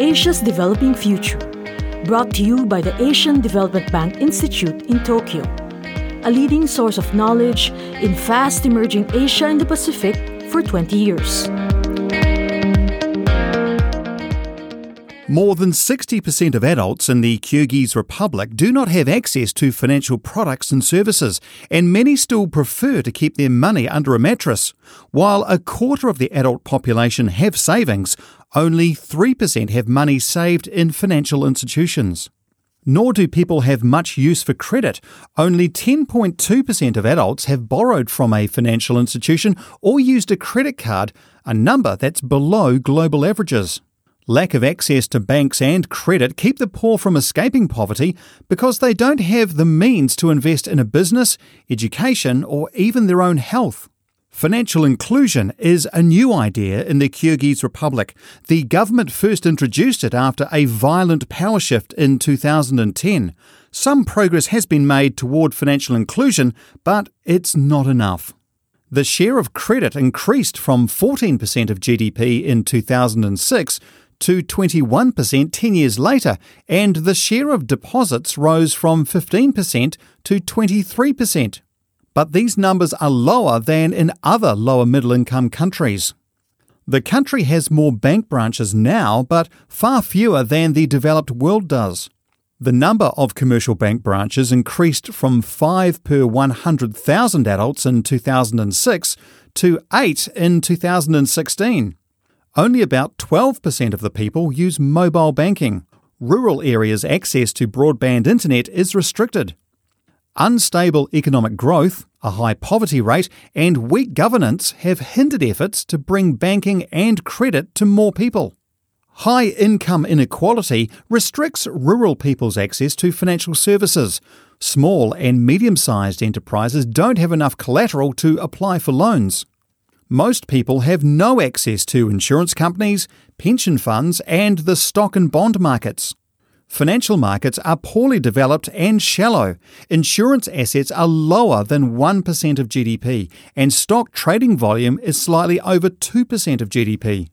Asia's Developing Future, brought to you by the Asian Development Bank Institute in Tokyo, a leading source of knowledge in fast emerging Asia and the Pacific for 20 years. More than 60% of adults in the Kyrgyz Republic do not have access to financial products and services, and many still prefer to keep their money under a mattress. While a quarter of the adult population have savings, only 3% have money saved in financial institutions. Nor do people have much use for credit. Only 10.2% of adults have borrowed from a financial institution or used a credit card, a number that's below global averages. Lack of access to banks and credit keep the poor from escaping poverty because they don't have the means to invest in a business, education, or even their own health. Financial inclusion is a new idea in the Kyrgyz Republic. The government first introduced it after a violent power shift in 2010. Some progress has been made toward financial inclusion, but it's not enough. The share of credit increased from 14% of GDP in 2006 to 21% 10 years later, and the share of deposits rose from 15% to 23%. But these numbers are lower than in other lower middle income countries. The country has more bank branches now, but far fewer than the developed world does. The number of commercial bank branches increased from 5 per 100,000 adults in 2006 to 8 in 2016. Only about 12% of the people use mobile banking. Rural areas' access to broadband internet is restricted. Unstable economic growth, a high poverty rate, and weak governance have hindered efforts to bring banking and credit to more people. High income inequality restricts rural people's access to financial services. Small and medium sized enterprises don't have enough collateral to apply for loans most people have no access to insurance companies, pension funds, and the stock and bond markets. Financial markets are poorly developed and shallow. Insurance assets are lower than 1% of GDP, and stock trading volume is slightly over 2% of GDP.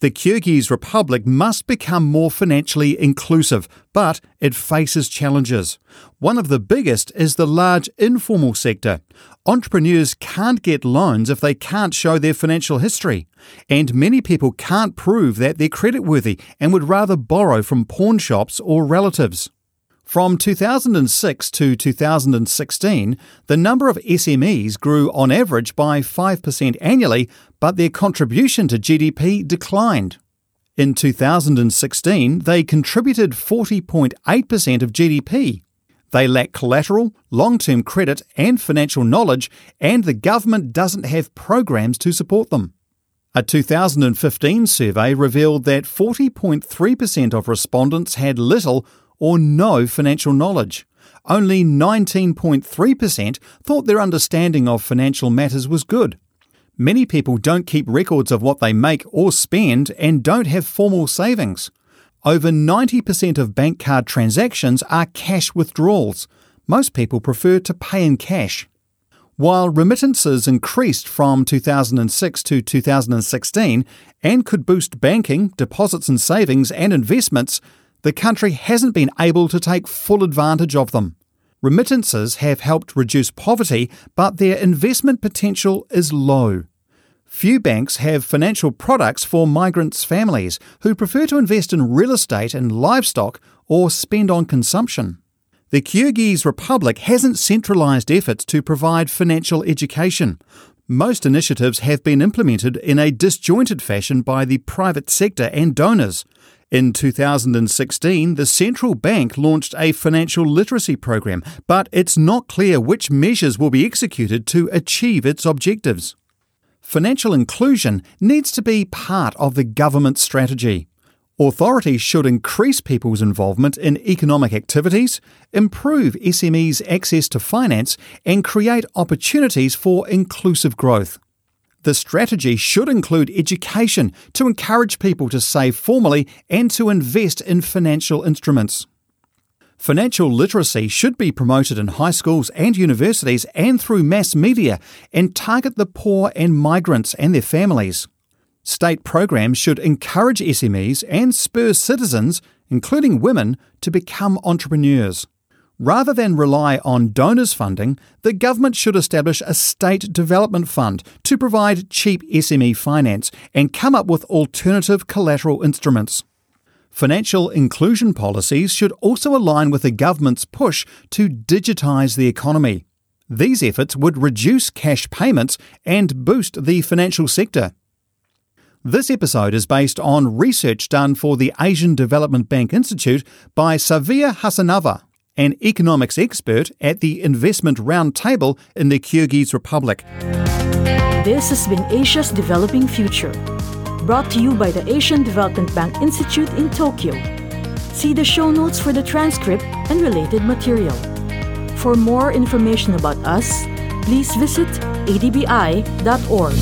The Kyrgyz Republic must become more financially inclusive, but it faces challenges. One of the biggest is the large informal sector. Entrepreneurs can't get loans if they can't show their financial history, and many people can't prove that they're creditworthy and would rather borrow from pawn shops or relatives. From 2006 to 2016, the number of SMEs grew on average by 5% annually, but their contribution to GDP declined. In 2016, they contributed 40.8% of GDP. They lack collateral, long term credit, and financial knowledge, and the government doesn't have programs to support them. A 2015 survey revealed that 40.3% of respondents had little or no financial knowledge. Only 19.3% thought their understanding of financial matters was good. Many people don't keep records of what they make or spend and don't have formal savings. Over 90% of bank card transactions are cash withdrawals. Most people prefer to pay in cash. While remittances increased from 2006 to 2016 and could boost banking, deposits and savings, and investments, the country hasn't been able to take full advantage of them. Remittances have helped reduce poverty, but their investment potential is low. Few banks have financial products for migrants' families who prefer to invest in real estate and livestock or spend on consumption. The Kyrgyz Republic hasn't centralised efforts to provide financial education. Most initiatives have been implemented in a disjointed fashion by the private sector and donors. In 2016, the central bank launched a financial literacy program, but it's not clear which measures will be executed to achieve its objectives. Financial inclusion needs to be part of the government strategy. Authorities should increase people's involvement in economic activities, improve SMEs' access to finance, and create opportunities for inclusive growth. The strategy should include education to encourage people to save formally and to invest in financial instruments. Financial literacy should be promoted in high schools and universities and through mass media and target the poor and migrants and their families. State programs should encourage SMEs and spur citizens, including women, to become entrepreneurs. Rather than rely on donors' funding, the government should establish a state development fund to provide cheap SME finance and come up with alternative collateral instruments. Financial inclusion policies should also align with the government's push to digitise the economy. These efforts would reduce cash payments and boost the financial sector. This episode is based on research done for the Asian Development Bank Institute by Savia Hasanova an economics expert at the Investment Roundtable in the Kyrgyz Republic. This has been Asia's Developing Future, brought to you by the Asian Development Bank Institute in Tokyo. See the show notes for the transcript and related material. For more information about us, please visit adbi.org.